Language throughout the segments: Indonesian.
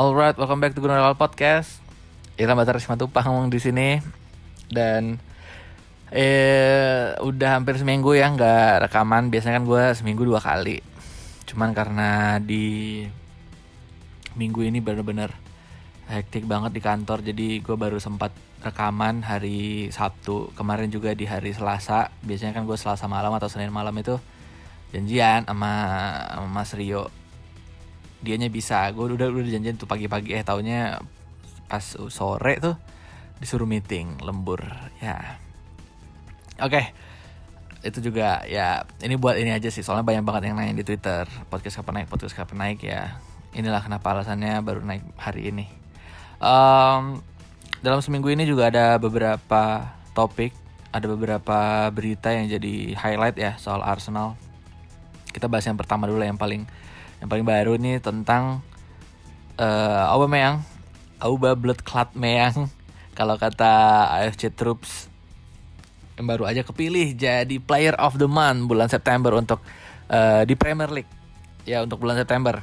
Alright, welcome back to Gunung Podcast. Ilham Batar Simatupang di sini dan eh udah hampir seminggu ya nggak rekaman. Biasanya kan gue seminggu dua kali. Cuman karena di minggu ini bener-bener hektik banget di kantor, jadi gue baru sempat rekaman hari Sabtu. Kemarin juga di hari Selasa. Biasanya kan gue Selasa malam atau Senin malam itu janjian sama, sama Mas Rio dianya bisa. Gue udah udah janjian tuh pagi-pagi. Eh taunya pas sore tuh disuruh meeting lembur. Ya. Oke. Okay. itu juga ya ini buat ini aja sih. Soalnya banyak banget yang nanya di twitter. Podcast kapan naik podcast kapan naik ya. Inilah kenapa alasannya baru naik hari ini. Um, dalam seminggu ini juga ada beberapa topik ada beberapa berita yang jadi highlight ya soal Arsenal. Kita bahas yang pertama dulu yang paling yang paling baru nih tentang uh, Aubameyang Auba Blood Clot Meyang kalau kata AFC Troops yang baru aja kepilih jadi Player of the Month bulan September untuk uh, di Premier League. Ya untuk bulan September.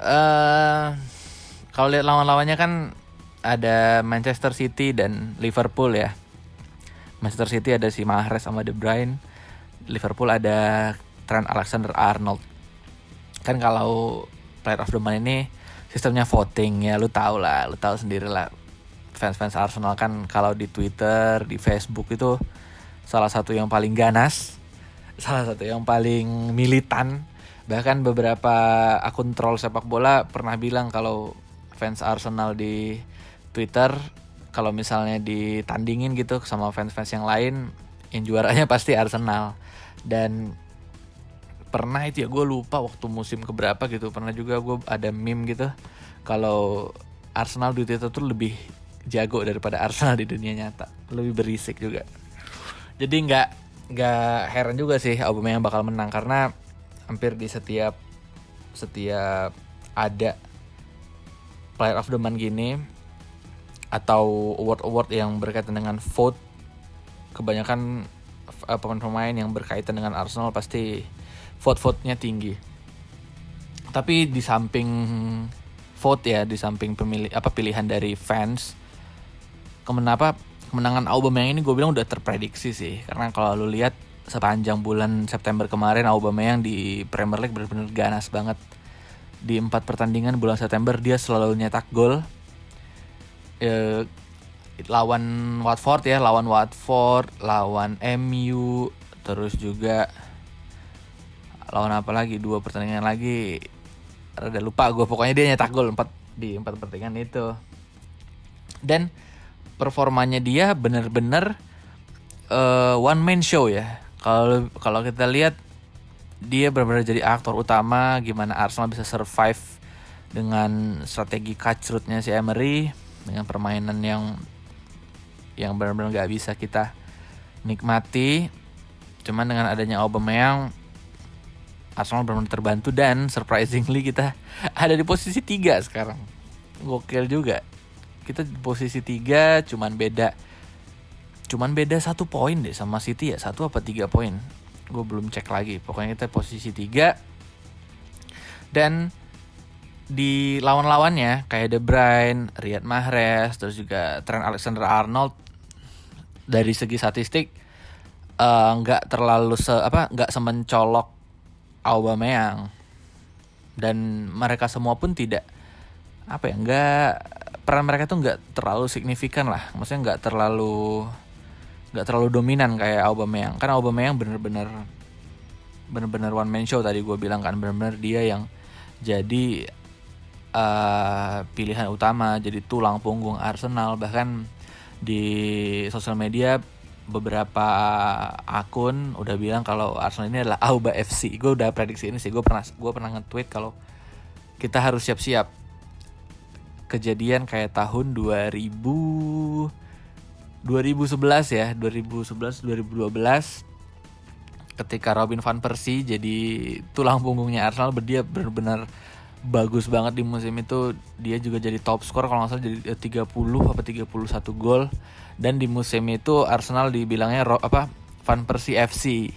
Uh, kalau lihat lawan-lawannya kan ada Manchester City dan Liverpool ya. Manchester City ada si Mahrez sama De Bruyne. Liverpool ada Trent Alexander Arnold kan kalau player of the month ini sistemnya voting ya lu tau lah lu tau sendiri lah. Fans-fans Arsenal kan kalau di Twitter di Facebook itu salah satu yang paling ganas salah satu yang paling militan. Bahkan beberapa akun troll sepak bola pernah bilang kalau fans Arsenal di Twitter kalau misalnya ditandingin gitu sama fans-fans yang lain yang juaranya pasti Arsenal. Dan pernah itu ya gue lupa waktu musim keberapa gitu. Pernah juga gue ada meme gitu kalau Arsenal di Twitter tuh lebih jago daripada Arsenal di dunia nyata. Lebih berisik juga. Jadi nggak nggak heran juga sih albumnya yang bakal menang karena hampir di setiap setiap ada player of the month gini atau award-award yang berkaitan dengan vote kebanyakan eh, pemain-pemain yang berkaitan dengan Arsenal pasti vote-vote-nya tinggi. Tapi di samping vote ya, di samping pemilih apa pilihan dari fans, kenapa kemenangan Aubameyang ini gue bilang udah terprediksi sih. Karena kalau lu lihat sepanjang bulan September kemarin Aubameyang di Premier League benar-benar ganas banget. Di empat pertandingan bulan September dia selalu nyetak gol. E, lawan Watford ya, lawan Watford, lawan MU, terus juga lawan apa lagi? Dua pertandingan lagi. Rada lupa gue pokoknya dia nyetak gol empat di empat pertandingan itu. Dan performanya dia bener-bener uh, one man show ya. Kalau kalau kita lihat dia benar-benar jadi aktor utama gimana Arsenal bisa survive dengan strategi kacrutnya si Emery dengan permainan yang yang benar-benar gak bisa kita nikmati. Cuman dengan adanya Aubameyang Arsenal benar-benar terbantu dan surprisingly kita ada di posisi tiga sekarang. Gokil juga. Kita di posisi tiga cuman beda cuman beda satu poin deh sama City ya satu apa tiga poin gue belum cek lagi pokoknya kita posisi tiga dan di lawan-lawannya kayak De Bruyne, Riyad Mahrez, terus juga Trent Alexander-Arnold dari segi statistik eh, nggak uh, terlalu se apa nggak semencolok Aubameyang dan mereka semua pun tidak apa ya nggak peran mereka tuh nggak terlalu signifikan lah. Maksudnya nggak terlalu nggak terlalu dominan kayak Aubameyang karena Aubameyang bener-bener bener-bener one man show tadi gue bilang kan. Bener-bener dia yang jadi uh, pilihan utama jadi tulang punggung Arsenal. Bahkan di sosial media beberapa akun udah bilang kalau Arsenal ini adalah Auba FC. Gue udah prediksi ini sih. Gue pernah gue pernah nge-tweet kalau kita harus siap-siap kejadian kayak tahun 2000 2011 ya, 2011 2012 ketika Robin van Persie jadi tulang punggungnya Arsenal dia benar-benar bagus banget di musim itu dia juga jadi top skor kalau nggak salah jadi 30 apa 31 gol dan di musim itu Arsenal dibilangnya apa Van Persie FC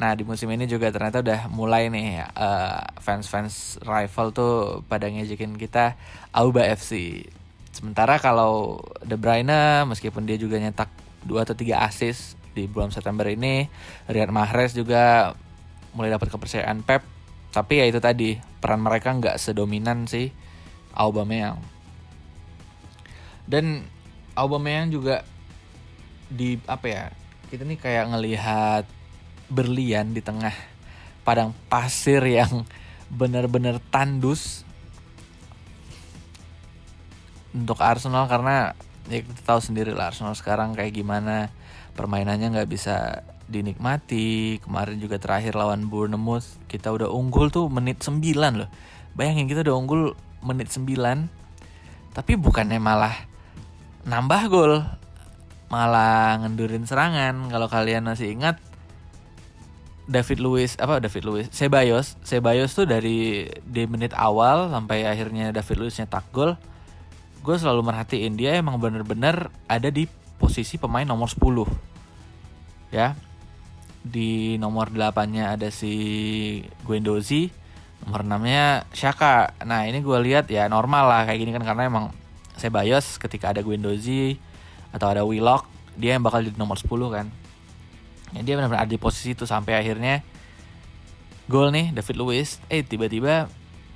Nah di musim ini juga ternyata udah mulai nih uh, fans-fans rival tuh pada ngejekin kita Auba FC. Sementara kalau De Bruyne meskipun dia juga nyetak 2 atau 3 assist di bulan September ini, Riyad Mahrez juga mulai dapat kepercayaan Pep. Tapi ya itu tadi peran mereka nggak sedominan sih Aubameyang. Dan Aubameyang juga di apa ya kita nih kayak ngelihat berlian di tengah padang pasir yang benar-benar tandus untuk Arsenal karena ya kita tahu sendiri lah Arsenal sekarang kayak gimana permainannya nggak bisa dinikmati kemarin juga terakhir lawan Bournemouth kita udah unggul tuh menit 9 loh. Bayangin kita udah unggul menit 9 tapi bukannya malah nambah gol malah ngendurin serangan. Kalau kalian masih ingat David Luiz apa David Luiz Sebayos Sebayos tuh dari di menit awal sampai akhirnya David Luiz nyetak gol gue selalu merhatiin dia emang bener-bener ada di posisi pemain nomor 10 ya di nomor 8 nya ada si Guendouzi nomor 6 nya Shaka nah ini gue lihat ya normal lah kayak gini kan karena emang Sebayos ketika ada Guendouzi atau ada Willock dia yang bakal di nomor 10 kan. Ya, dia benar-benar ada di posisi itu sampai akhirnya gol nih David Luiz. Eh tiba-tiba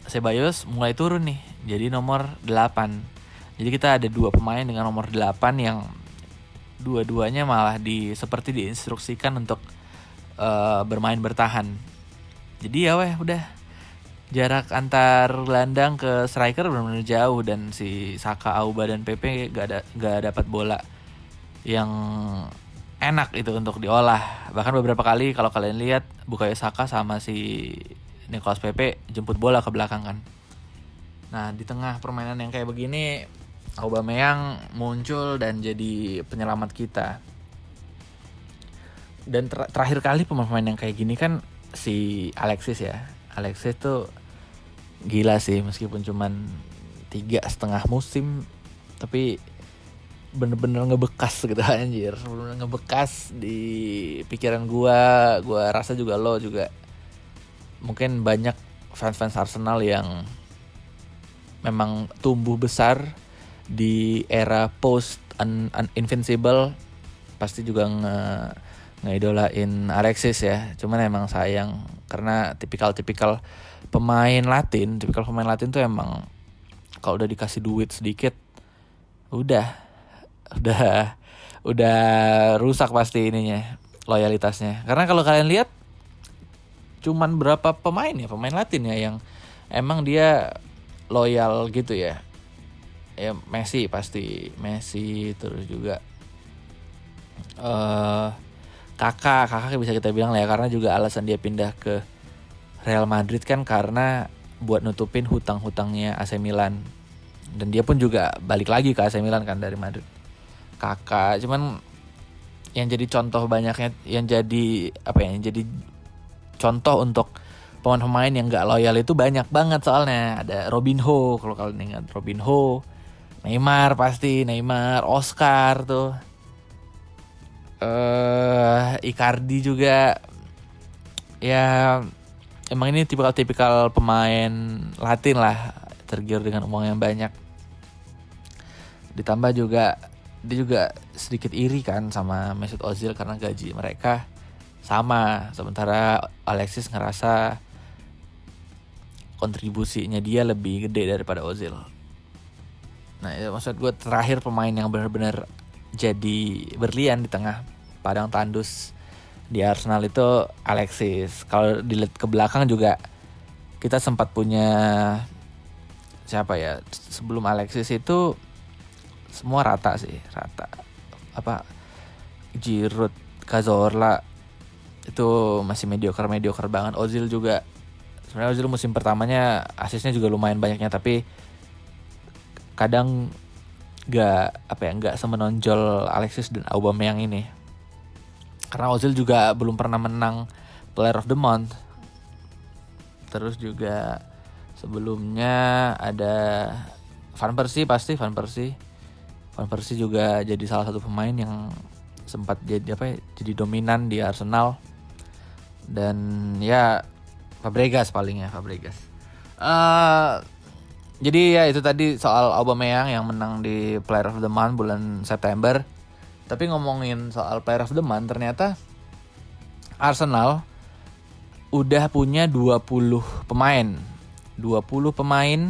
Sebayos mulai turun nih jadi nomor 8 jadi kita ada dua pemain dengan nomor 8 yang dua-duanya malah di seperti diinstruksikan untuk uh, bermain bertahan. Jadi ya weh udah jarak antar gelandang ke striker benar-benar jauh dan si Saka, Auba dan Pepe gak ada gak dapat bola yang enak itu untuk diolah. Bahkan beberapa kali kalau kalian lihat Bukayo Saka sama si Nicolas Pepe jemput bola ke belakang kan. Nah, di tengah permainan yang kayak begini Aubameyang muncul dan jadi penyelamat kita. Dan ter terakhir kali pemain-pemain yang kayak gini kan si Alexis ya. Alexis tuh gila sih meskipun cuman tiga setengah musim tapi bener-bener ngebekas gitu anjir bener, -bener ngebekas di pikiran gua gua rasa juga lo juga mungkin banyak fans-fans Arsenal yang memang tumbuh besar di era post un, un, invincible pasti juga nge ngeidolain Alexis ya. Cuman emang sayang karena tipikal-tipikal pemain Latin tipikal pemain Latin tuh emang kalau udah dikasih duit sedikit udah udah udah rusak pasti ininya loyalitasnya. Karena kalau kalian lihat cuman berapa pemain ya pemain Latin ya yang emang dia loyal gitu ya. Ya Messi pasti Messi terus juga eh uh, kakak kakak bisa kita bilang lah ya karena juga alasan dia pindah ke Real Madrid kan karena buat nutupin hutang-hutangnya AC Milan. Dan dia pun juga balik lagi ke AC Milan kan dari Madrid. Kakak cuman yang jadi contoh banyaknya yang jadi apa ya yang jadi contoh untuk pemain-pemain yang gak loyal itu banyak banget soalnya. Ada Robinho kalau kalian ingat Robinho Neymar pasti Neymar Oscar tuh uh, Icardi juga. Ya emang ini tipikal-tipikal pemain Latin lah tergiur dengan uang yang banyak. Ditambah juga dia juga sedikit iri kan sama Mesut Ozil karena gaji mereka sama. Sementara Alexis ngerasa kontribusinya dia lebih gede daripada Ozil. Nah, ya, maksud gue terakhir pemain yang benar-benar jadi berlian di tengah padang tandus di Arsenal itu Alexis. Kalau dilihat ke belakang juga kita sempat punya siapa ya sebelum Alexis itu semua rata sih rata apa Giroud Cazorla itu masih mediocre mediocre banget Ozil juga sebenarnya Ozil musim pertamanya asisnya juga lumayan banyaknya tapi kadang gak apa ya nggak semenonjol Alexis dan Aubameyang ini. Karena Ozil juga belum pernah menang Player of the Month. Terus juga sebelumnya ada Van Persie pasti Van Persie. Van Persie juga jadi salah satu pemain yang sempat jadi apa ya, jadi dominan di Arsenal. Dan ya Fabregas paling ya Fabregas. Uh, jadi ya itu tadi soal Aubameyang yang menang di Player of the Month bulan September. Tapi ngomongin soal Player of the Month ternyata Arsenal udah punya 20 pemain. 20 pemain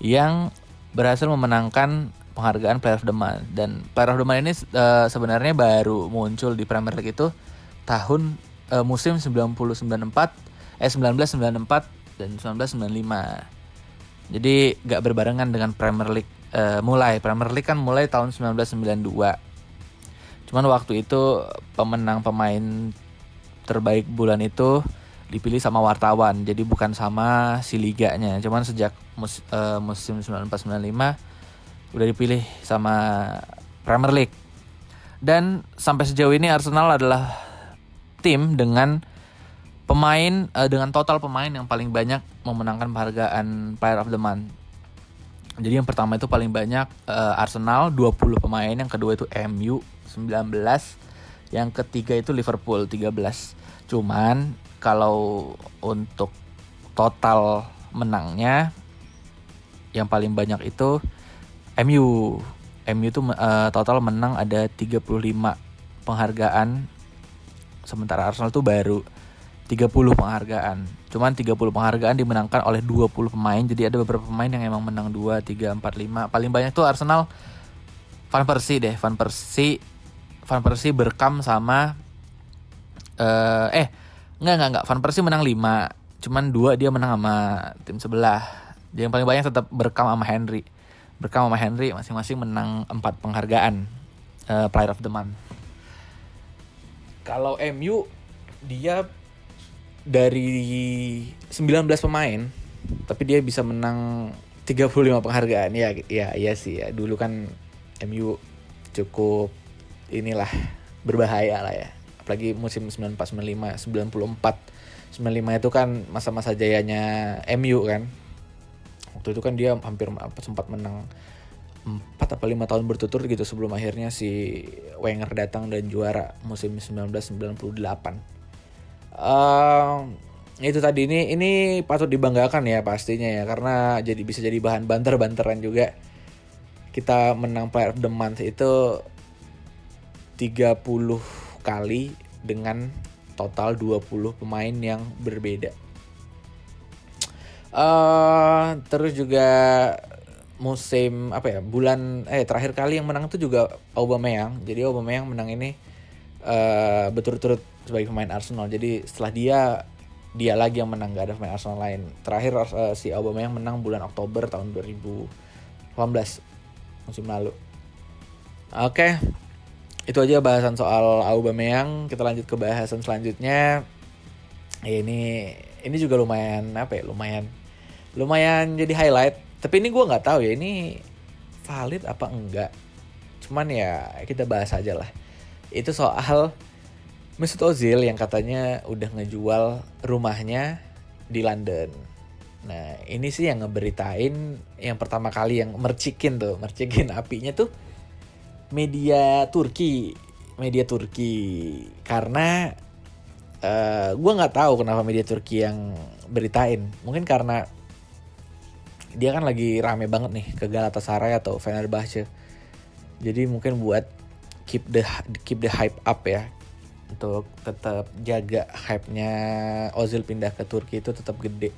yang berhasil memenangkan penghargaan Player of the Month. Dan Player of the Month ini uh, sebenarnya baru muncul di Premier League itu tahun uh, musim 1994 eh 1994 dan 1995. Jadi gak berbarengan dengan Premier League uh, mulai Premier League kan mulai tahun 1992. Cuman waktu itu pemenang pemain terbaik bulan itu dipilih sama wartawan jadi bukan sama si liganya cuman sejak mus, uh, musim 94-95 udah dipilih sama Premier League. Dan sampai sejauh ini Arsenal adalah tim dengan pemain uh, dengan total pemain yang paling banyak memenangkan penghargaan Player of the Month. Jadi yang pertama itu paling banyak uh, Arsenal 20 pemain, yang kedua itu MU 19, yang ketiga itu Liverpool 13. Cuman kalau untuk total menangnya yang paling banyak itu MU MU tuh uh, total menang ada 35 penghargaan sementara Arsenal tuh baru 30 penghargaan. Cuman 30 penghargaan dimenangkan oleh 20 pemain. Jadi ada beberapa pemain yang emang menang 2, 3, 4, 5. Paling banyak tuh Arsenal Van Persie deh, Van Persie Van Persie berkam sama uh, eh enggak enggak enggak Van Persie menang 5. Cuman dua dia menang sama tim sebelah. Dia yang paling banyak tetap berkam sama Henry Berkam sama Henry masing-masing menang empat penghargaan uh, Player of the Month. Kalau MU dia dari 19 pemain tapi dia bisa menang 35 penghargaan. Ya ya iya sih ya. Dulu kan MU cukup inilah berbahaya lah ya. Apalagi musim 94 95 94 95 itu kan masa-masa jayanya MU kan. Waktu itu kan dia hampir sempat menang empat atau lima tahun berturut gitu sebelum akhirnya si Wenger datang dan juara musim 1998. Uh, itu tadi ini ini patut dibanggakan ya pastinya ya karena jadi bisa jadi bahan banter-banteran juga. Kita menang Player of the Month itu 30 kali dengan total 20 pemain yang berbeda. Uh, terus juga musim apa ya bulan eh terakhir kali yang menang itu juga Aubameyang jadi Aubameyang menang ini uh, betul-betul sebagai pemain Arsenal. Jadi setelah dia dia lagi yang menang gak ada pemain Arsenal lain. Terakhir uh, si Aubameyang menang bulan Oktober tahun 2018 musim lalu. Oke okay. itu aja bahasan soal Aubameyang. Kita lanjut ke bahasan selanjutnya. Ini ini juga lumayan apa ya lumayan lumayan jadi highlight. Tapi ini gue nggak tahu ya ini valid apa enggak. Cuman ya kita bahas aja lah. Itu soal Mesut Ozil yang katanya udah ngejual rumahnya di London. Nah ini sih yang ngeberitain yang pertama kali yang mercikin tuh mercikin apinya tuh media Turki media Turki. Karena uh, eh, gue nggak tahu kenapa media Turki yang beritain. Mungkin karena dia kan lagi rame banget nih ke Galatasaray atau Fenerbahce. Jadi mungkin buat keep the keep the hype up ya untuk tetap jaga hype-nya Ozil pindah ke Turki itu tetap gede.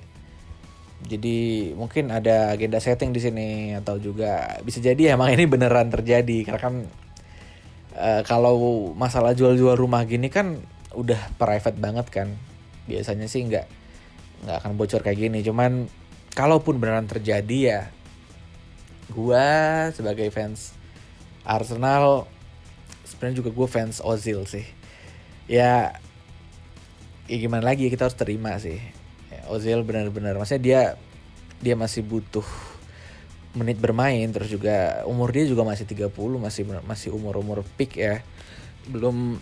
Jadi mungkin ada agenda setting di sini atau juga bisa jadi emang ini beneran terjadi karena kan uh, kalau masalah jual-jual rumah gini kan udah private banget kan. Biasanya sih nggak nggak akan bocor kayak gini. Cuman kalaupun beneran terjadi ya gue sebagai fans Arsenal sebenarnya juga gue fans Ozil sih ya ya gimana lagi kita harus terima sih. Ya, Ozil benar-benar maksudnya dia dia masih butuh menit bermain terus juga umur dia juga masih 30 masih masih umur-umur peak ya. Belum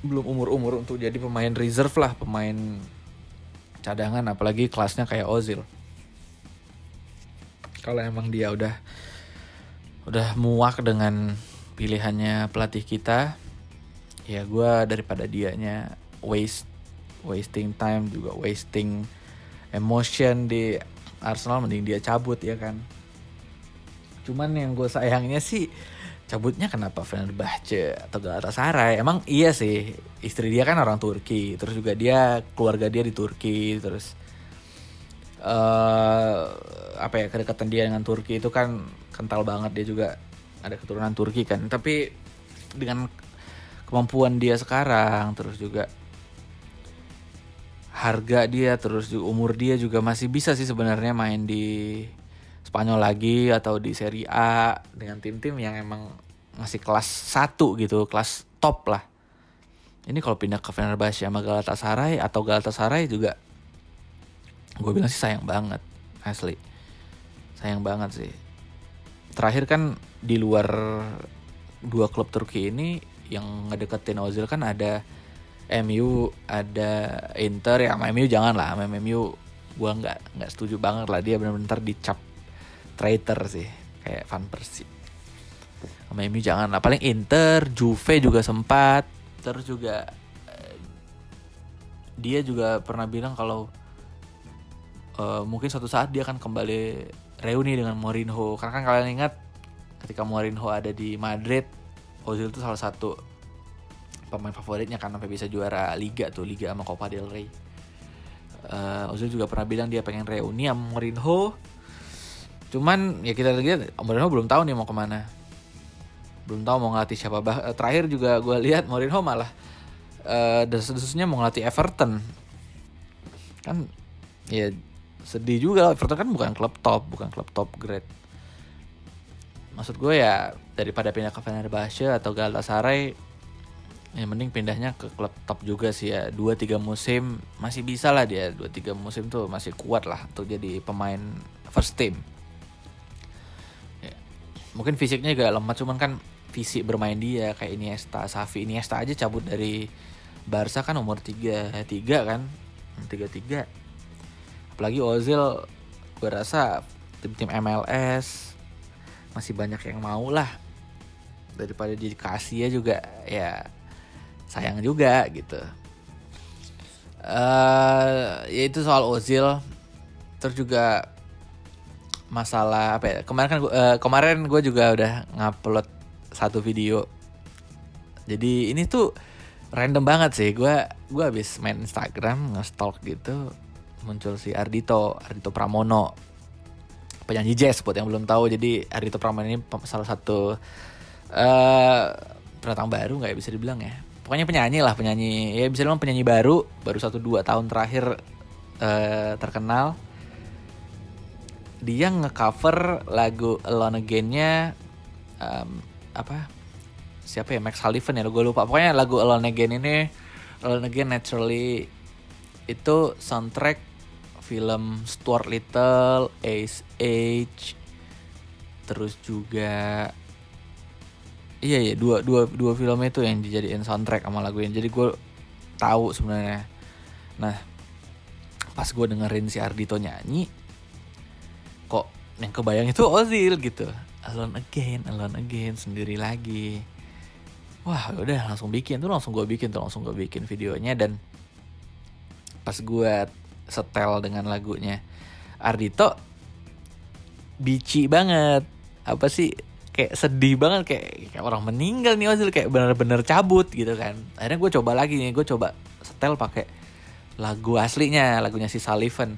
belum umur-umur untuk jadi pemain reserve lah pemain cadangan apalagi kelasnya kayak Ozil. Kalau emang dia udah udah muak dengan pilihannya pelatih kita ya gue daripada dianya waste wasting time juga wasting emotion di Arsenal mending dia cabut ya kan? Cuman yang gue sayangnya sih cabutnya kenapa Fenerbahce atau Galatasaray? Emang iya sih istri dia kan orang Turki terus juga dia keluarga dia di Turki terus uh, apa ya kedekatan dia dengan Turki itu kan kental banget dia juga ada keturunan Turki kan. Tapi dengan kemampuan dia sekarang terus juga harga dia terus juga umur dia juga masih bisa sih sebenarnya main di Spanyol lagi atau di Serie A dengan tim-tim yang emang masih kelas 1 gitu, kelas top lah. Ini kalau pindah ke Fenerbahce sama Galatasaray atau Galatasaray juga gue bilang sih sayang banget asli. Sayang banget sih. Terakhir kan di luar dua klub Turki ini yang ngedeketin Ozil kan ada MU, ada Inter. Ya, MU jangan lah, MU gue nggak nggak setuju banget lah. Dia benar-benar dicap traitor sih kayak Van Persie. Sama MU jangan lah. Paling Inter Juve juga sempat. Terus juga eh, dia juga pernah bilang kalau uh, mungkin suatu saat dia akan kembali reuni dengan Mourinho. Karena kan kalian ingat ketika Mourinho ada di Madrid Ozil itu salah satu pemain favoritnya kan sampai bisa juara Liga tuh Liga sama Copa del Rey uh, Ozil juga pernah bilang dia pengen reuni sama Mourinho Cuman ya kita lihat Mourinho belum tahu nih mau ke mana. Belum tahu mau ngelatih siapa. Bah, eh, terakhir juga gue lihat Mourinho malah uh, desus-desusnya mau ngelatih Everton. Kan ya sedih juga Everton kan bukan klub top, bukan klub top grade. Maksud gue ya daripada pindah ke Fenerbahce atau Galatasaray ya mending pindahnya ke klub top juga sih ya. Dua tiga musim masih bisa lah dia. Dua tiga musim tuh masih kuat lah untuk jadi pemain first team. Mungkin fisiknya juga lemah cuman kan fisik bermain dia kayak Iniesta, Safi, Iniesta aja cabut dari Barca kan umur 3 tiga kan? 33 apalagi Ozil gue rasa tim-tim MLS masih banyak yang mau lah daripada dikasih ya juga ya sayang juga gitu. Uh, ya itu soal Ozil. Terus juga masalah apa ya kemarin kan uh, kemarin gue juga udah ngupload satu video. Jadi ini tuh random banget sih. Gue gue habis main Instagram nge-stalk gitu muncul si Ardito Ardito Pramono. Penyanyi jazz buat yang belum tahu. Jadi Ardito Pramono ini salah satu uh, pendatang baru nggak ya bisa dibilang ya. Pokoknya penyanyi lah penyanyi. Ya bisa dibilang penyanyi baru baru satu dua tahun terakhir uh, terkenal. Dia ngecover lagu Alone Again-nya um, apa? Siapa ya? Max Sullivan ya gue lupa. Pokoknya lagu Alone Again ini Alone Again Naturally itu soundtrack film Stuart Little Ace Age terus juga iya iya dua dua dua film itu yang dijadiin soundtrack sama lagu yang jadi gue tahu sebenarnya. Nah pas gue dengerin si Ardito nyanyi kok yang kebayang itu Ozil gitu. Alone again alone again sendiri lagi. Wah udah langsung bikin tuh langsung gue bikin tuh langsung gue bikin videonya. Dan pas gue setel dengan lagunya Ardito bici banget. Apa sih kayak sedih banget kayak, kayak orang meninggal nih Ozil kayak bener-bener cabut gitu kan. Akhirnya gue coba lagi nih gue coba setel pakai lagu aslinya lagunya si Sullivan.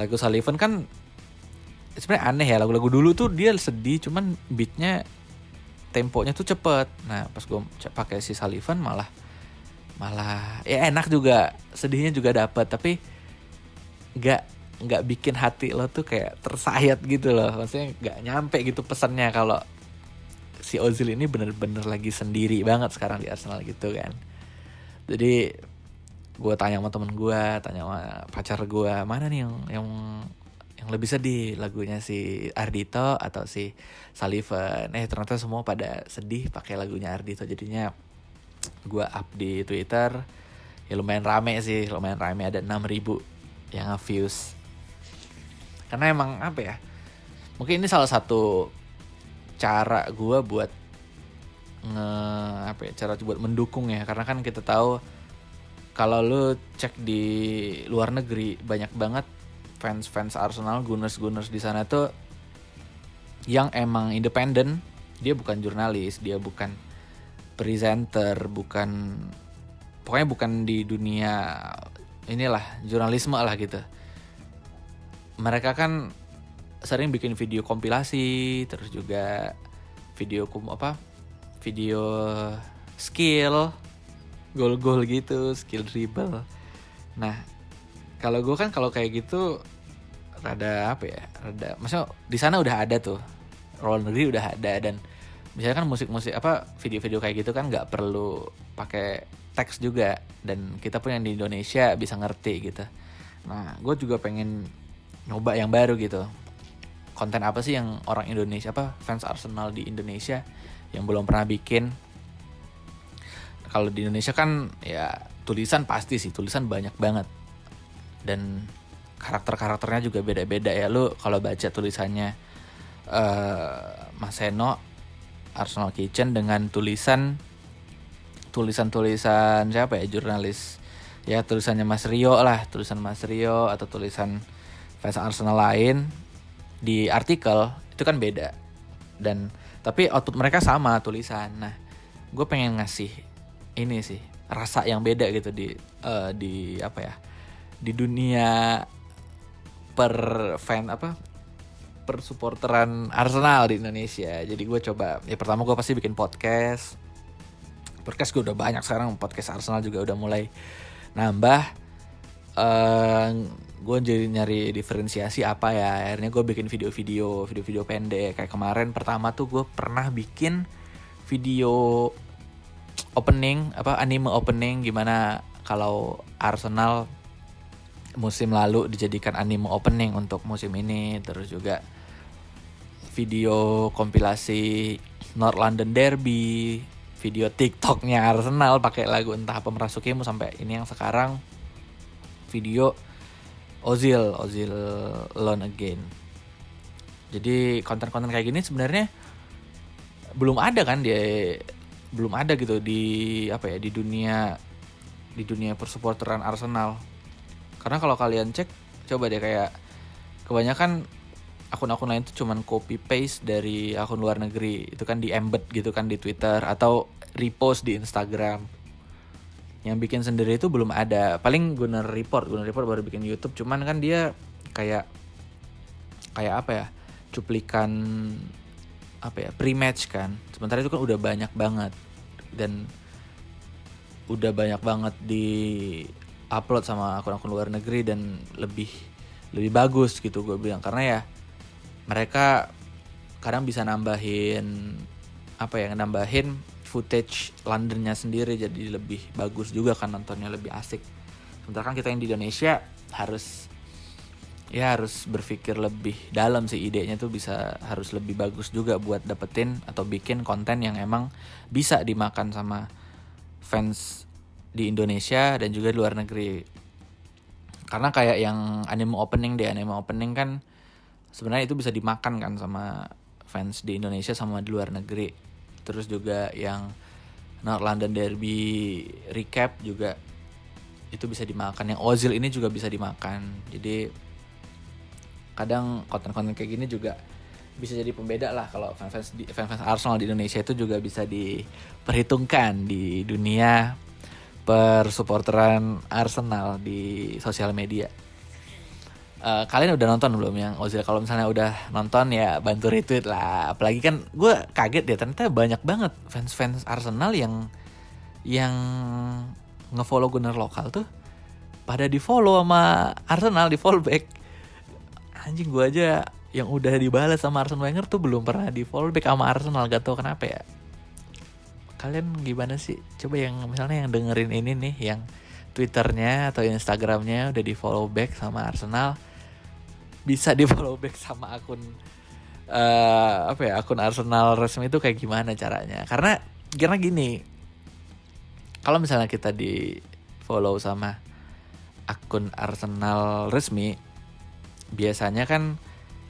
Lagu Sullivan kan sebenarnya aneh ya lagu-lagu dulu tuh dia sedih cuman beatnya temponya tuh cepet. Nah pas gue pakai si Sullivan malah malah ya enak juga sedihnya juga dapat tapi nggak nggak bikin hati lo tuh kayak tersayat gitu loh. Maksudnya nggak nyampe gitu pesannya kalau si Ozil ini bener-bener lagi sendiri banget sekarang di Arsenal gitu kan. Jadi gue tanya sama temen gue tanya sama pacar gue mana nih yang yang yang lebih sedih? Lagunya si Ardito atau si Sullivan? Eh ternyata semua pada sedih pakai lagunya Ardito. Jadinya gue up di Twitter. Ya lumayan rame sih lumayan rame. Ada 6000 yang views karena emang apa ya mungkin ini salah satu cara gue buat nge apa ya cara buat mendukung ya karena kan kita tahu kalau lu cek di luar negeri banyak banget fans-fans Arsenal, Gunners-Gunners di sana tuh yang emang independen, dia bukan jurnalis, dia bukan presenter, bukan pokoknya bukan di dunia inilah jurnalisme lah gitu. Mereka kan sering bikin video kompilasi, terus juga video kum apa? Video skill, gol-gol gitu, skill dribble. Nah, kalau gue kan kalau kayak gitu rada apa ya? Rada maksudnya di sana udah ada tuh. Roll negeri udah ada dan misalnya kan musik-musik apa video-video kayak gitu kan nggak perlu pakai teks juga dan kita pun yang di Indonesia bisa ngerti gitu. Nah, gue juga pengen nyoba yang baru gitu. Konten apa sih yang orang Indonesia apa fans Arsenal di Indonesia yang belum pernah bikin? Kalau di Indonesia kan ya tulisan pasti sih tulisan banyak banget dan karakter-karakternya juga beda-beda ya lu kalau baca tulisannya uh, Mas Seno Arsenal Kitchen dengan tulisan tulisan-tulisan siapa ya jurnalis ya tulisannya Mas Rio lah tulisan Mas Rio atau tulisan fans Arsenal lain di artikel itu kan beda dan tapi output mereka sama tulisan nah gue pengen ngasih ini sih rasa yang beda gitu di uh, di apa ya di dunia per fan apa per supporteran Arsenal di Indonesia. Jadi gue coba ya pertama gue pasti bikin podcast. Podcast gue udah banyak sekarang podcast Arsenal juga udah mulai nambah. Uh, gue jadi nyari diferensiasi apa ya. Akhirnya gue bikin video-video, video-video pendek. Kayak kemarin pertama tuh gue pernah bikin video opening apa anime opening gimana kalau Arsenal musim lalu dijadikan anime opening untuk musim ini terus juga video kompilasi North London Derby video TikToknya Arsenal pakai lagu entah apa merasukimu sampai ini yang sekarang video Ozil Ozil Alone Again. Jadi konten-konten kayak gini sebenarnya belum ada kan dia belum ada gitu di apa ya di dunia di dunia persupporteran Arsenal. Karena kalau kalian cek coba deh kayak kebanyakan akun-akun lain tuh cuman copy paste dari akun luar negeri. Itu kan di embed gitu kan di Twitter atau repost di Instagram yang bikin sendiri itu belum ada. Paling guna report. Guna report baru bikin YouTube. Cuman kan dia kayak kayak apa ya? Cuplikan apa ya? Pre-match kan. Sementara itu kan udah banyak banget. Dan udah banyak banget di upload sama akun-akun luar negeri dan lebih lebih bagus gitu gue bilang. Karena ya mereka kadang bisa nambahin apa ya nambahin footage Londonnya sendiri jadi lebih bagus juga kan nontonnya lebih asik. Sementara kan kita yang di Indonesia harus ya harus berpikir lebih dalam sih idenya tuh bisa harus lebih bagus juga buat dapetin atau bikin konten yang emang bisa dimakan sama fans di Indonesia dan juga di luar negeri. Karena kayak yang anime opening deh anime opening kan sebenarnya itu bisa dimakan kan sama fans di Indonesia sama di luar negeri terus juga yang North London Derby recap juga itu bisa dimakan yang Ozil ini juga bisa dimakan jadi kadang konten-konten kayak gini juga bisa jadi pembeda lah kalau fans-fans fans-fans Arsenal di Indonesia itu juga bisa diperhitungkan di dunia per supporteran Arsenal di sosial media. Uh, kalian udah nonton belum yang Ozil? Kalau misalnya udah nonton ya bantu retweet lah. Apalagi kan gue kaget ya ternyata banyak banget fans-fans Arsenal yang yang ngefollow Gunnar lokal tuh pada di follow sama Arsenal di follow back. Anjing gue aja yang udah dibalas sama Arsenal Wenger tuh belum pernah di follow back sama Arsenal gak tau kenapa ya kalian gimana sih coba yang misalnya yang dengerin ini nih yang twitternya atau instagramnya udah di follow back sama Arsenal bisa di follow back sama akun uh, apa ya akun Arsenal resmi itu kayak gimana caranya? Karena karena gini kalau misalnya kita di follow sama akun Arsenal resmi biasanya kan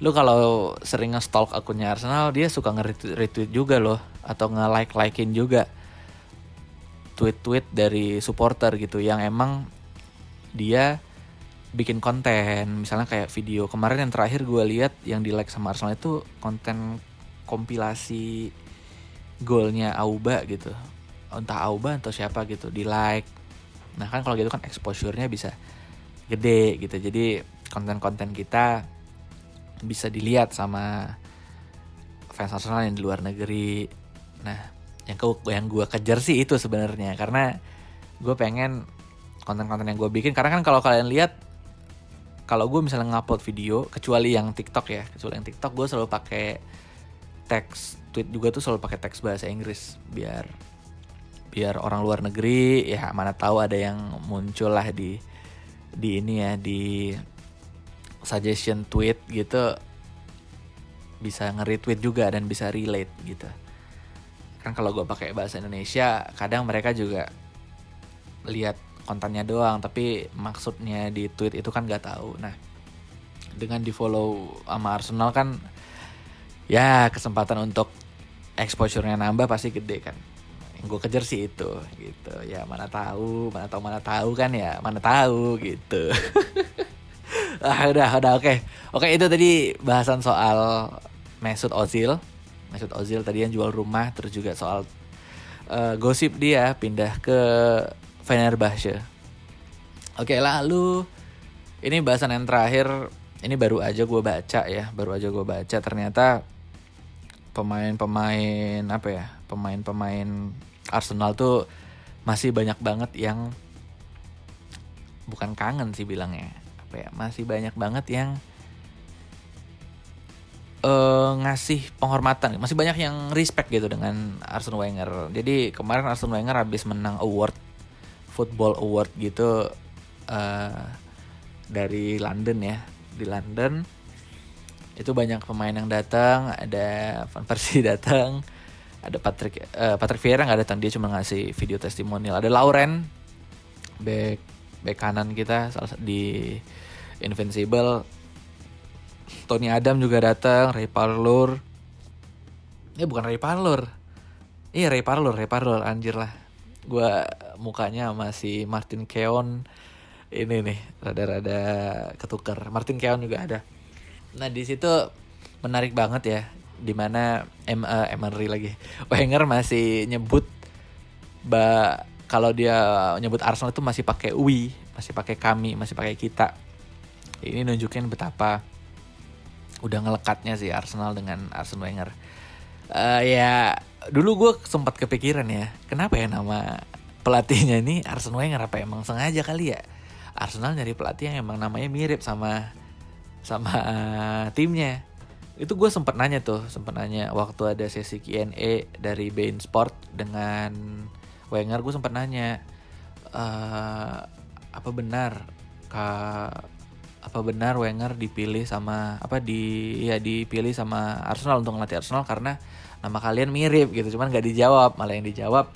lu kalau sering nge-stalk akunnya Arsenal dia suka nge-retweet juga loh atau nge-like-likein juga tweet-tweet dari supporter gitu yang emang dia bikin konten. Misalnya kayak video kemarin yang terakhir gue lihat yang di like sama Arsenal itu konten kompilasi golnya Auba gitu. Entah Auba atau siapa gitu di like nah kan kalau gitu kan exposure-nya bisa gede gitu. Jadi konten-konten kita bisa dilihat sama fans Arsenal yang di luar negeri. Nah yang ke yang gue kejar sih itu sebenarnya. Karena gue pengen konten-konten yang gue bikin. Karena kan kalau kalian lihat kalau gue misalnya ngupload video kecuali yang TikTok ya kecuali yang TikTok gue selalu pakai teks tweet juga tuh selalu pakai teks bahasa Inggris biar biar orang luar negeri ya mana tahu ada yang muncul lah di di ini ya di suggestion tweet gitu bisa nge-retweet juga dan bisa relate gitu. Kan kalau gue pakai bahasa Indonesia kadang mereka juga lihat kontennya doang tapi maksudnya di tweet itu kan gak tahu. Nah dengan di follow sama Arsenal kan ya kesempatan untuk exposure-nya nambah pasti gede kan. Yang gue kejar sih itu gitu. Ya mana tahu mana tahu mana tahu kan ya mana tahu gitu. Ah udah udah oke. Okay. oke okay, itu tadi bahasan soal Mesut Ozil. Mesut Ozil tadi yang jual rumah terus juga soal uh, gosip dia pindah ke Fenerbahce. Oke lalu ini bahasan yang terakhir. Ini baru aja gue baca ya baru aja gue baca. Ternyata pemain-pemain apa ya pemain-pemain Arsenal tuh masih banyak banget yang bukan kangen sih bilangnya apa ya masih banyak banget yang uh, ngasih penghormatan. Masih banyak yang respect gitu dengan Arsene Wenger. Jadi kemarin Arsene Wenger habis menang award Football Award gitu uh, dari London ya. Di London itu banyak pemain yang datang ada Van Persie datang ada Patrick uh, Patrick Vieira nggak datang dia cuma ngasih video testimonial. Ada Lauren back back kanan kita di Invincible. Tony Adam juga datang Ray Parlour. Ini bukan Ray Parlour. Iya Ray Parlour Ray Parlour anjir lah. Gue mukanya masih Martin Keon ini nih rada-rada ketukar Martin Keon juga ada. Nah di situ menarik banget ya di mana M uh, Emery lagi. Wenger masih nyebut ba kalau dia nyebut Arsenal itu masih pakai we masih pakai kami masih pakai kita. Ini nunjukin betapa udah ngelekatnya sih Arsenal dengan Arsene Wenger. Uh, ya dulu gue sempat kepikiran ya kenapa ya nama pelatihnya ini Arsene Wenger apa emang sengaja kali ya? Arsenal nyari pelatih yang emang namanya mirip sama sama uh, timnya. Itu gue sempat nanya tuh sempat nanya waktu ada sesi Q&A dari Bein Sport dengan Wenger gue sempat nanya uh, apa benar ka apa benar Wenger dipilih sama apa di ya dipilih sama Arsenal untuk ngelatih Arsenal karena nama kalian mirip gitu cuman gak dijawab malah yang dijawab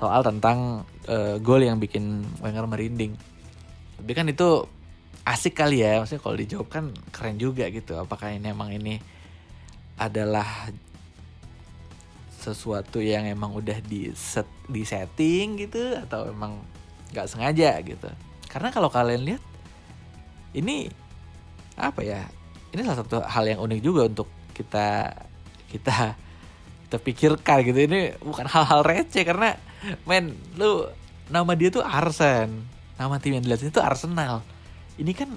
soal tentang uh, gol yang bikin Wenger merinding. Tapi kan itu asik kali ya maksudnya kalau dijawab kan keren juga gitu. Apakah ini emang ini adalah sesuatu yang emang udah di set di setting gitu atau emang nggak sengaja gitu? Karena kalau kalian lihat ini apa ya ini salah satu hal yang unik juga untuk kita kita kita pikirkan gitu. Ini bukan hal-hal receh karena men lu nama dia tuh Arsen. Nama tim yang dilihat itu Arsenal. Ini kan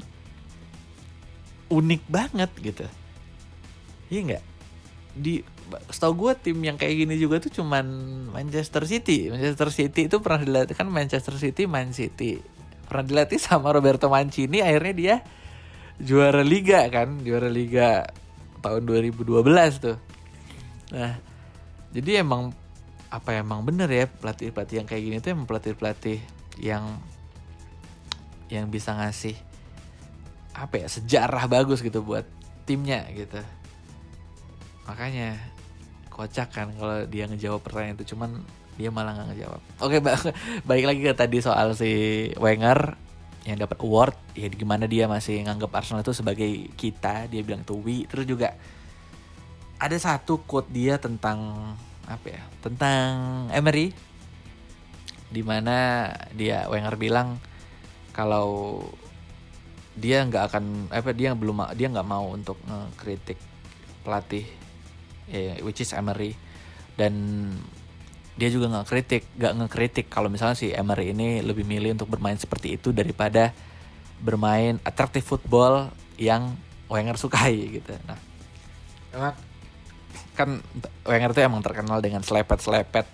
unik banget gitu. Iya nggak? Di setahu gue tim yang kayak gini juga tuh cuman Manchester City. Manchester City itu pernah dilatih kan Manchester City Man City. Pernah dilatih sama Roberto Mancini akhirnya dia juara liga kan juara liga tahun 2012 tuh. Nah jadi emang apa emang bener ya pelatih pelatih yang kayak gini tuh emang pelatih pelatih yang yang bisa ngasih apa ya sejarah bagus gitu buat timnya gitu. Makanya kocak kan kalau dia ngejawab pertanyaan itu cuman dia malah nggak ngejawab. Oke ba baik lagi ke tadi soal si Wenger yang dapat award ya gimana dia masih nganggap Arsenal itu sebagai kita dia bilang tuh we. Terus juga ada satu quote dia tentang apa ya tentang Emery di mana dia Wenger bilang kalau dia nggak akan apa dia belum dia nggak mau untuk ngekritik pelatih eh, which is Emery. Dan dia juga nggak kritik nggak ngekritik kalau misalnya si Emery ini lebih milih untuk bermain seperti itu daripada bermain atraktif football yang Wenger sukai gitu. Nah emang kan Wenger tuh emang terkenal dengan selepet-selepet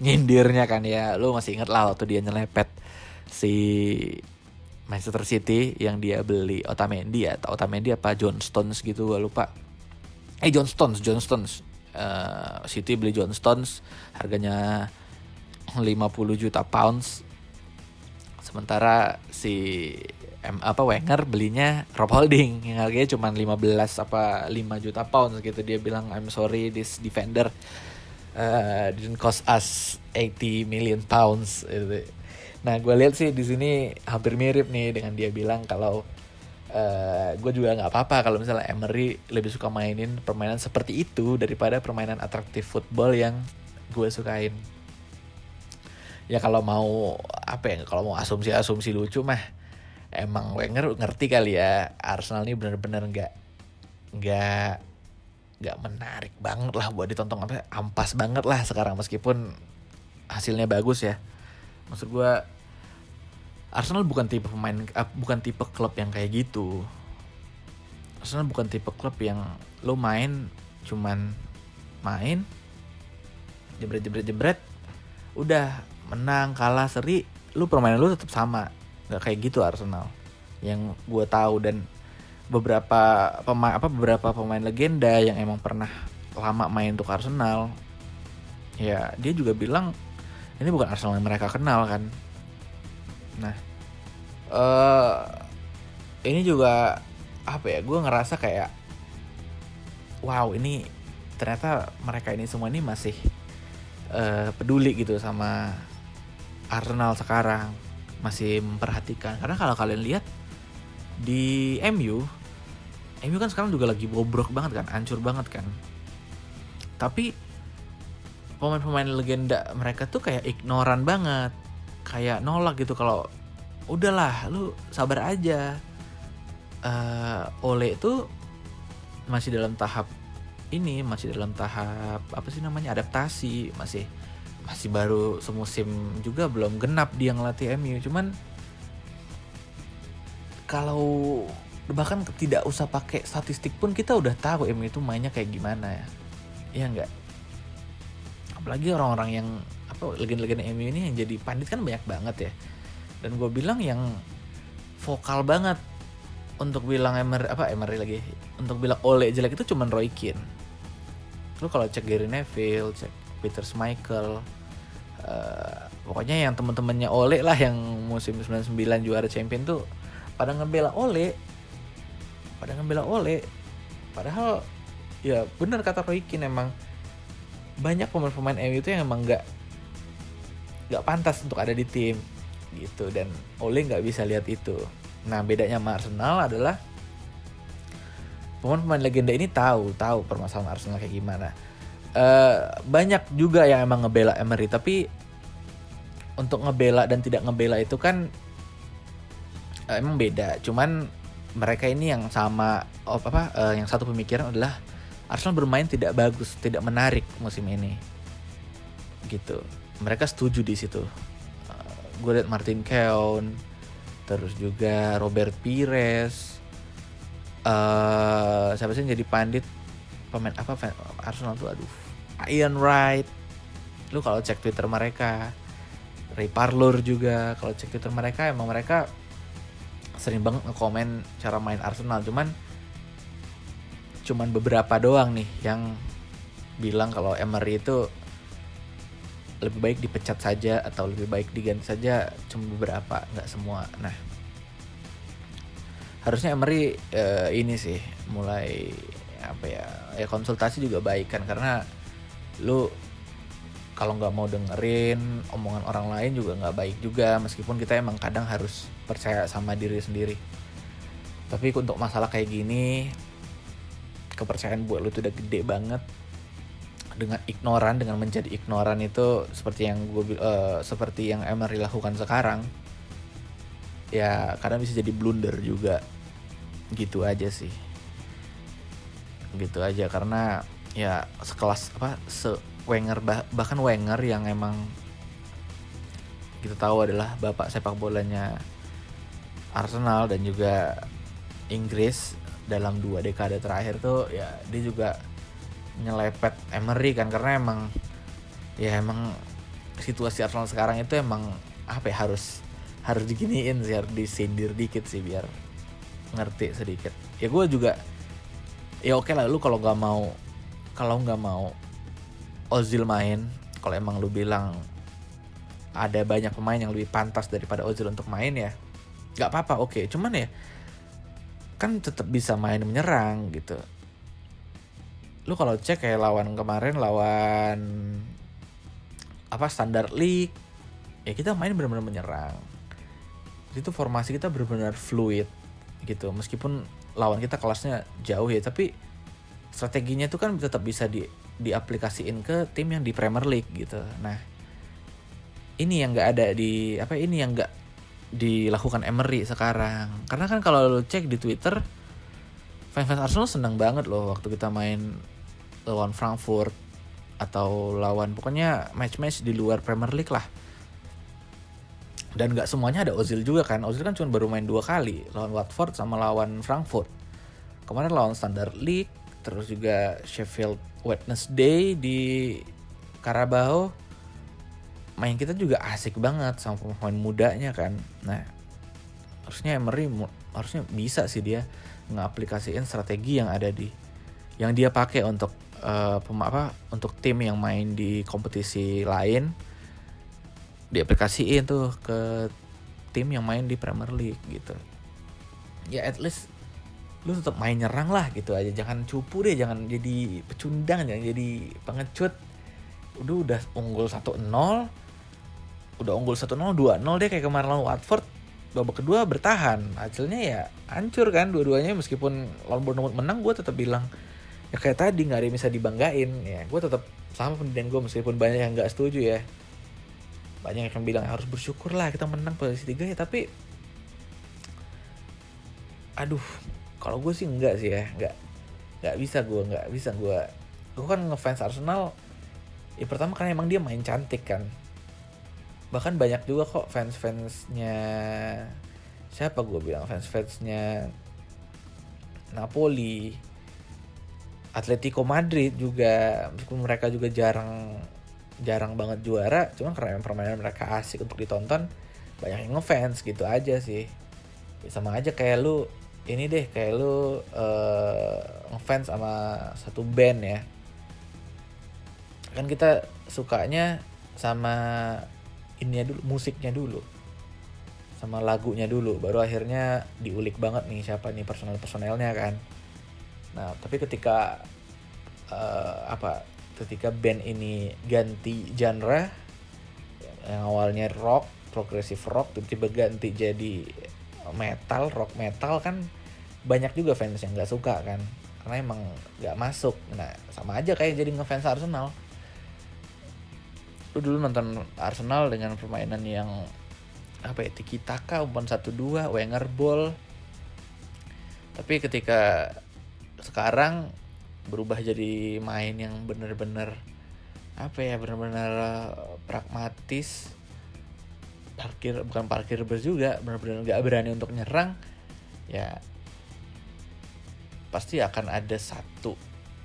nyindirnya kan ya. Lu masih inget lah waktu dia nyelepet si Manchester City yang dia beli Otamendi atau Otamendi apa John Stones gitu gue lupa. Eh John Stones John Stones. Uh, City beli John Stones harganya 50 juta pounds. Sementara si M, apa Wenger belinya Rob Holding yang harganya cuma 15 apa 5 juta pounds gitu dia bilang I'm sorry this defender uh, didn't cost us 80 million pounds gitu. Nah gue lihat sih di sini hampir mirip nih dengan dia bilang kalau uh, eh, gue juga nggak apa-apa kalau misalnya Emery lebih suka mainin permainan seperti itu daripada permainan atraktif football yang gue sukain. Ya kalau mau apa ya kalau mau asumsi-asumsi lucu mah emang Wenger ngerti kali ya Arsenal ini benar-benar nggak nggak nggak menarik banget lah buat ditonton. Apa ampas banget lah sekarang meskipun hasilnya bagus ya. Maksud gue Arsenal bukan tipe pemain uh, bukan tipe klub yang kayak gitu. Arsenal bukan tipe klub yang lo main cuman main jebret jebret jebret udah menang kalah seri lu permainan lu tetap sama nggak kayak gitu Arsenal. Yang gue tahu dan beberapa pemain apa beberapa pemain legenda yang emang pernah lama main untuk Arsenal ya dia juga bilang ini bukan Arsenal yang mereka kenal kan. Nah uh, ini juga apa ya gue ngerasa kayak wow ini ternyata mereka ini semua ini masih uh, peduli gitu sama Arsenal sekarang masih memperhatikan. Karena kalau kalian lihat di MU MU kan sekarang juga lagi bobrok banget kan hancur banget kan. Tapi pemain-pemain legenda mereka tuh kayak ignoran banget. Kayak nolak gitu kalau udahlah lu sabar aja. Uh, Ole itu masih dalam tahap ini masih dalam tahap apa sih namanya adaptasi masih masih baru semusim juga belum genap dia ngelatih MU cuman kalau bahkan tidak usah pakai statistik pun kita udah tahu MU itu mainnya kayak gimana ya. Iya enggak apalagi orang-orang yang apa legenda-legenda MU ini yang jadi pandit kan banyak banget ya. Dan gue bilang yang vokal banget untuk bilang Emery apa Emery lagi? Untuk bilang Ole jelek itu cuman Roy Keane. Lu kalau cek Gary Neville cek Peter Schmeichel uh, pokoknya yang temen-temennya Ole lah yang musim 99 juara champion tuh pada ngebela Ole. Pada ngebela Ole. Padahal ya benar kata Roy Keane emang banyak pemain-pemain MU itu yang emang nggak nggak pantas untuk ada di tim gitu. Dan Ole nggak bisa lihat itu. Nah bedanya sama Arsenal adalah pemain-pemain legenda ini tahu tahu permasalahan Arsenal kayak gimana uh, banyak juga yang emang ngebela Emery tapi untuk ngebela dan tidak ngebela itu kan uh, emang beda. Cuman mereka ini yang sama oh, apa uh, yang satu pemikiran adalah Arsenal bermain tidak bagus tidak menarik musim ini. Gitu. Mereka setuju di situ. Uh, gue liat Martin Keown terus juga Robert Pires. Uh, siapa sih yang jadi pandit pemain apa Arsenal tuh aduh. Ian Wright. Lu kalau cek Twitter mereka Ray Parlour juga kalau cek Twitter mereka emang mereka sering banget ngekomen cara main Arsenal. Cuman cuman beberapa doang nih yang bilang kalau Emery itu lebih baik dipecat saja atau lebih baik diganti saja cuma beberapa nggak semua. Nah harusnya Emery uh, ini sih mulai apa ya ya konsultasi juga baik kan karena lu kalau nggak mau dengerin omongan orang lain juga nggak baik juga meskipun kita emang kadang harus percaya sama diri sendiri. Tapi untuk masalah kayak gini kepercayaan buat lu tuh udah gede banget. Dengan ignoran dengan menjadi ignoran itu seperti yang gue uh, seperti yang Emery lakukan sekarang ya kadang bisa jadi blunder juga. Gitu aja sih gitu aja. Karena ya sekelas apa se Wenger bah, bahkan Wenger yang emang kita tahu adalah bapak sepak bolanya Arsenal dan juga Inggris dalam dua dekade terakhir tuh ya dia juga nyelepet Emery kan. Karena emang ya emang situasi Arsenal sekarang itu emang apa ya harus harus diginiin sih harus disindir dikit sih biar ngerti sedikit. Ya gue juga ya oke lah lu kalau nggak mau kalau nggak mau Ozil main kalau emang lu bilang ada banyak pemain yang lebih pantas daripada Ozil untuk main ya nggak apa-apa oke. Cuman ya kan tetap bisa main menyerang gitu. Lu kalau cek kayak lawan kemarin lawan apa standar league ya kita main benar-benar menyerang. Itu formasi kita benar-benar fluid gitu meskipun lawan kita kelasnya jauh ya tapi strateginya itu kan tetap bisa di diaplikasiin ke tim yang di Premier League gitu. Nah ini yang nggak ada di apa ini yang nggak dilakukan Emery sekarang. Karena kan kalau lu cek di Twitter fans-fans Arsenal senang banget loh waktu kita main lawan Frankfurt atau lawan pokoknya match-match di luar Premier League lah dan nggak semuanya ada Ozil juga kan. Ozil kan cuma baru main dua kali lawan Watford sama lawan Frankfurt. Kemarin lawan Standard League terus juga Sheffield Wednesday di Carabao. Main kita juga asik banget sama pemain mudanya kan. Nah harusnya Emery harusnya bisa sih dia ngaplikasiin strategi yang ada di yang dia pakai untuk uh, apa untuk tim yang main di kompetisi lain diaplikasiin tuh ke tim yang main di Premier League gitu. Ya at least lu tetap main nyerang lah gitu aja. Jangan cupu deh jangan jadi pecundang jangan jadi pengecut. Udah udah unggul 1-0 udah unggul 1-0 2-0 deh kayak kemarin lawan Watford. Babak kedua bertahan. Hasilnya ya hancur kan dua-duanya meskipun lawan Bournemouth menang gue tetap bilang ya kayak tadi nggak ada yang bisa dibanggain. Ya gue tetap sama pendidikan gue meskipun banyak yang nggak setuju ya banyak yang bilang harus bersyukur lah kita menang posisi tiga ya. Tapi aduh kalau gue sih enggak sih ya nggak nggak bisa gue nggak bisa gue gue kan ngefans Arsenal ya pertama kan emang dia main cantik kan. Bahkan banyak juga kok fans fansnya siapa gue bilang fans fansnya Napoli Atletico Madrid juga meskipun mereka juga jarang jarang banget juara cuma karena permainan mereka asik untuk ditonton banyak yang ngefans gitu aja sih ya, sama aja kayak lu ini deh kayak lu uh, ngefans sama satu band ya kan kita sukanya sama ininya dulu musiknya dulu sama lagunya dulu baru akhirnya diulik banget nih siapa nih personel personelnya kan Nah, tapi ketika uh, apa? Ketika band ini ganti genre yang awalnya rock, progressive rock tiba-tiba ganti jadi metal, rock metal kan banyak juga fans yang nggak suka kan karena emang nggak masuk. Nah sama aja kayak jadi ngefans Arsenal. Lu dulu nonton Arsenal dengan permainan yang apa ya tiki taka umpan satu dua Wenger ball. Tapi ketika sekarang berubah jadi main yang bener-bener apa ya bener-bener eh, pragmatis parkir bukan parkir bus juga bener-bener nggak berani untuk nyerang ya pasti akan ada satu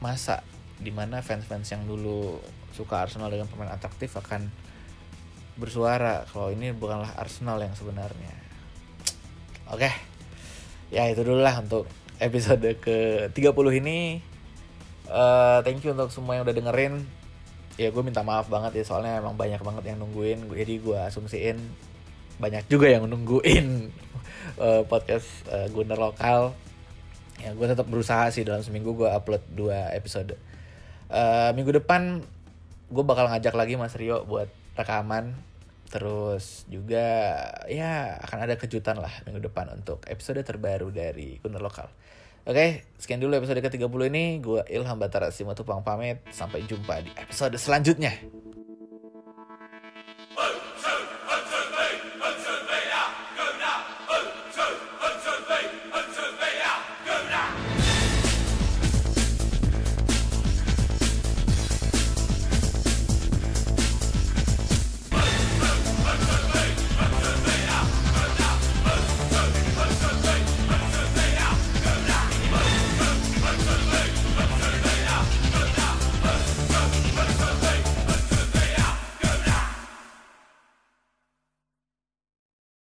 masa di mana fans-fans yang dulu suka Arsenal dengan pemain atraktif akan bersuara kalau ini bukanlah Arsenal yang sebenarnya oke okay. ya itu dulu lah untuk episode ke 30 ini uh, thank you untuk semua yang udah dengerin. Ya gue minta maaf banget ya soalnya emang banyak banget yang nungguin. Jadi gue asumsiin banyak juga yang nungguin uh, podcast uh, Gunner lokal. Ya gue tetap berusaha sih dalam seminggu gue upload dua episode. Uh, minggu depan gue bakal ngajak lagi Mas Rio buat rekaman. Terus juga ya akan ada kejutan lah minggu depan untuk episode terbaru dari Kunder Lokal. Oke, sekian dulu episode ke-30 ini. Gue Ilham Batara Simatupang pamit. Sampai jumpa di episode selanjutnya.